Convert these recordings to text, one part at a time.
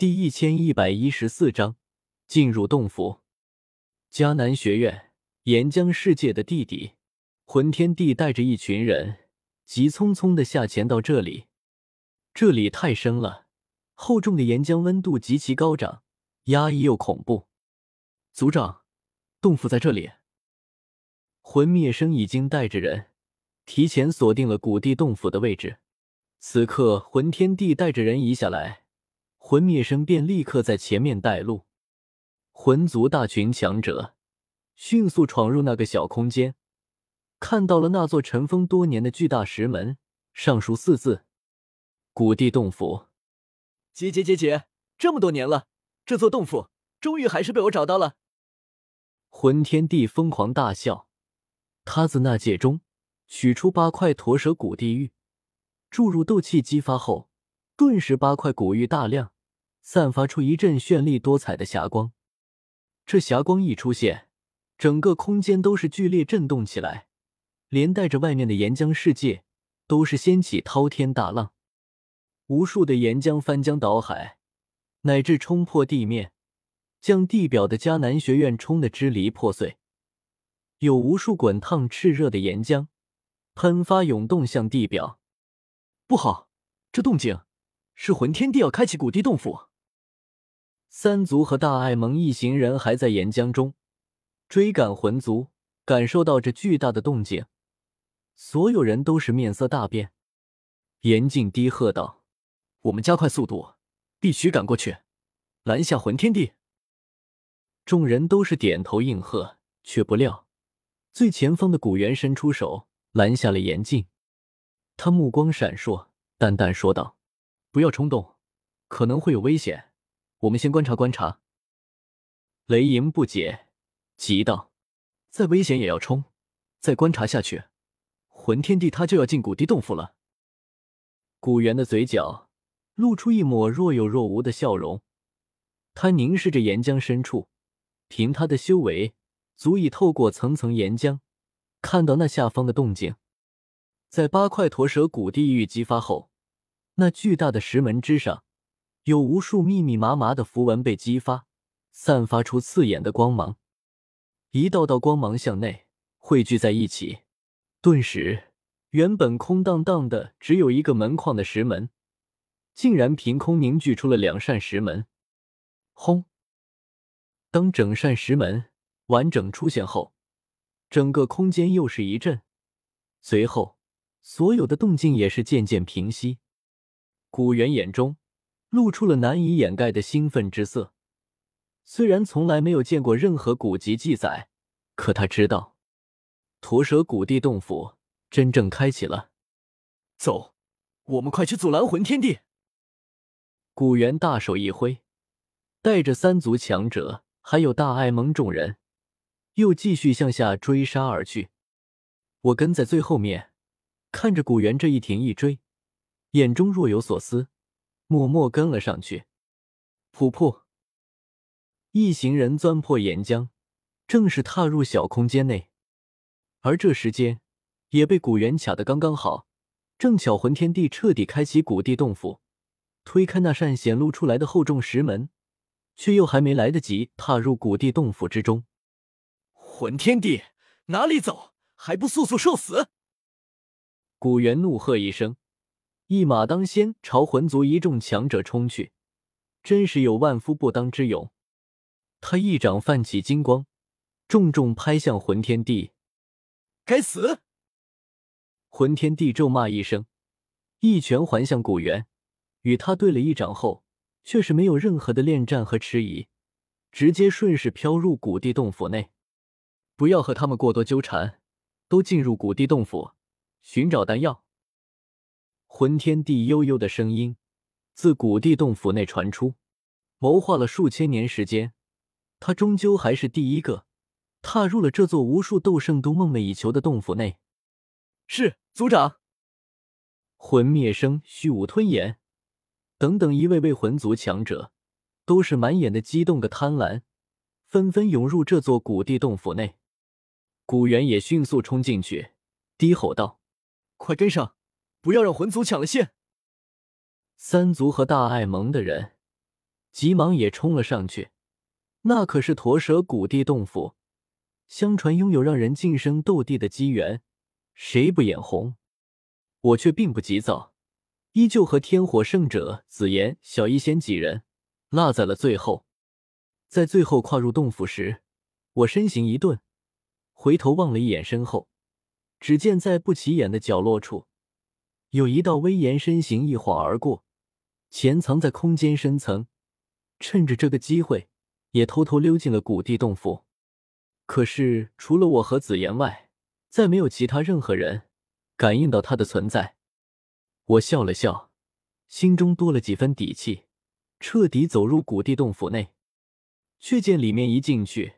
第一千一百一十四章进入洞府。迦南学院岩浆世界的地底，魂天帝带着一群人急匆匆的下潜到这里。这里太深了，厚重的岩浆温度极其高涨，压抑又恐怖。族长，洞府在这里。魂灭生已经带着人提前锁定了古地洞府的位置。此刻，魂天帝带着人移下来。魂灭生便立刻在前面带路，魂族大群强者迅速闯入那个小空间，看到了那座尘封多年的巨大石门，上书四字：“古地洞府。”姐姐姐姐，这么多年了，这座洞府终于还是被我找到了。魂天帝疯狂大笑，他自那戒中取出八块驼蛇古地狱，注入斗气，激发后。顿时，八块古玉大亮，散发出一阵绚丽多彩的霞光。这霞光一出现，整个空间都是剧烈震动起来，连带着外面的岩浆世界都是掀起滔天大浪。无数的岩浆翻江倒海，乃至冲破地面，将地表的迦南学院冲得支离破碎。有无数滚烫炽热的岩浆喷发涌动向地表。不好，这动静！是魂天帝要开启古地洞府，三族和大爱蒙一行人还在岩浆中追赶魂族，感受到这巨大的动静，所有人都是面色大变。严静低喝道：“我们加快速度，必须赶过去，拦下魂天帝。”众人都是点头应和，却不料最前方的古猿伸出手拦下了严静，他目光闪烁，淡淡说道。不要冲动，可能会有危险。我们先观察观察。雷莹不解，急道：“再危险也要冲！再观察下去，魂天帝他就要进古地洞府了。”古猿的嘴角露出一抹若有若无的笑容，他凝视着岩浆深处，凭他的修为，足以透过层层岩浆看到那下方的动静。在八块驼蛇古地狱激发后。那巨大的石门之上，有无数密密麻麻的符文被激发，散发出刺眼的光芒。一道道光芒向内汇聚在一起，顿时，原本空荡荡的只有一个门框的石门，竟然凭空凝聚出了两扇石门。轰！当整扇石门完整出现后，整个空间又是一震，随后所有的动静也是渐渐平息。古猿眼中露出了难以掩盖的兴奋之色。虽然从来没有见过任何古籍记载，可他知道，驼蛇古地洞府真正开启了。走，我们快去阻拦魂天帝！古猿大手一挥，带着三族强者还有大艾蒙众人，又继续向下追杀而去。我跟在最后面，看着古猿这一停一追。眼中若有所思，默默跟了上去。噗噗，一行人钻破岩浆，正式踏入小空间内。而这时间也被古猿卡得刚刚好，正巧魂天帝彻底开启古地洞府，推开那扇显露出来的厚重石门，却又还没来得及踏入古地洞府之中。魂天帝哪里走？还不速速受死！古猿怒喝一声。一马当先，朝魂族一众强者冲去，真是有万夫不当之勇。他一掌泛起金光，重重拍向魂天帝。该死！魂天帝咒骂一声，一拳还向古猿，与他对了一掌后，却是没有任何的恋战和迟疑，直接顺势飘入古地洞府内。不要和他们过多纠缠，都进入古地洞府，寻找丹药。魂天帝悠悠的声音自古地洞府内传出。谋划了数千年时间，他终究还是第一个踏入了这座无数斗圣都梦寐以求的洞府内。是族长。魂灭生、虚无吞炎等等一位位魂族强者，都是满眼的激动和贪婪，纷纷涌入这座古地洞府内。古猿也迅速冲进去，低吼道：“快跟上！”不要让魂族抢了先！三族和大爱盟的人急忙也冲了上去。那可是驼蛇古地洞府，相传拥有让人晋升斗帝的机缘，谁不眼红？我却并不急躁，依旧和天火圣者紫妍、小医仙几人落在了最后。在最后跨入洞府时，我身形一顿，回头望了一眼身后，只见在不起眼的角落处，有一道威严身形一晃而过，潜藏在空间深层。趁着这个机会。也偷偷溜进了古地洞府，可是除了我和紫妍外，再没有其他任何人感应到他的存在。我笑了笑，心中多了几分底气，彻底走入古地洞府内。却见里面一进去，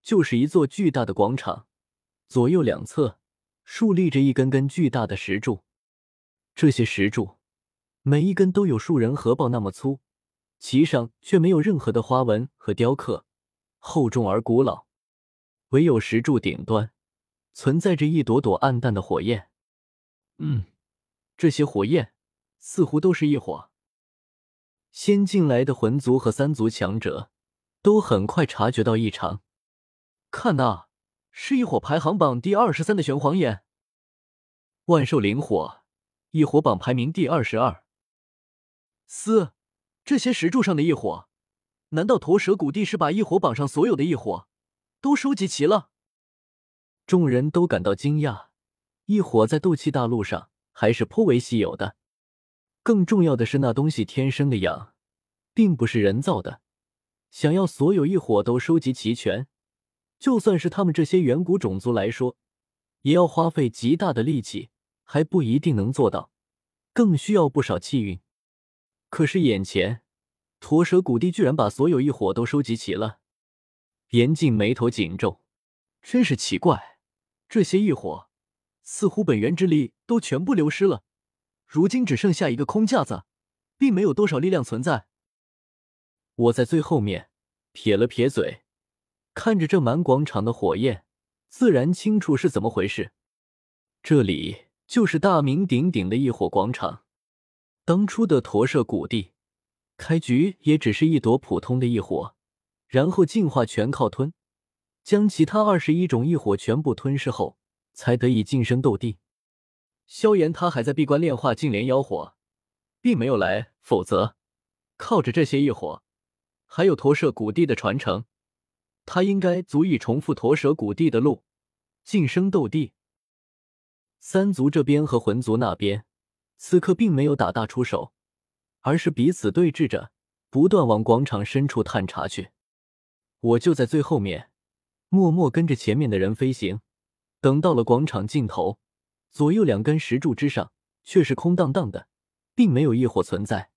就是一座巨大的广场，左右两侧竖立着一根根巨大的石柱，这些石柱每一根都有数人合抱那么粗。其上却没有任何的花纹和雕刻，厚重而古老。唯有石柱顶端存在着一朵朵暗淡的火焰。嗯，这些火焰似乎都是异火。先进来的魂族和三族强者都很快察觉到异常。看那，是异火排行榜第二十三的玄黄眼。万寿灵火，异火榜排名第二十二。嘶。这些石柱上的异火，难道驼蛇古帝是把异火榜上所有的异火都收集齐了？众人都感到惊讶。异火在斗气大陆上还是颇为稀有的。更重要的是，那东西天生的养，并不是人造的。想要所有异火都收集齐全，就算是他们这些远古种族来说，也要花费极大的力气，还不一定能做到，更需要不少气运。可是眼前，驼蛇古地居然把所有异火都收集齐了。严禁眉头紧皱，真是奇怪，这些异火似乎本源之力都全部流失了，如今只剩下一个空架子，并没有多少力量存在。我在最后面撇了撇嘴，看着这满广场的火焰，自然清楚是怎么回事。这里就是大名鼎鼎的异火广场。当初的驼舍古地，开局也只是一朵普通的异火，然后进化全靠吞，将其他二十一种异火全部吞噬后，才得以晋升斗帝。萧炎他还在闭关炼化净莲妖火，并没有来，否则靠着这些异火，还有驼舍古地的传承，他应该足以重复驼舍古地的路，晋升斗帝。三族这边和魂族那边。此刻并没有打大出手，而是彼此对峙着，不断往广场深处探查去。我就在最后面，默默跟着前面的人飞行。等到了广场尽头，左右两根石柱之上却是空荡荡的，并没有异火存在。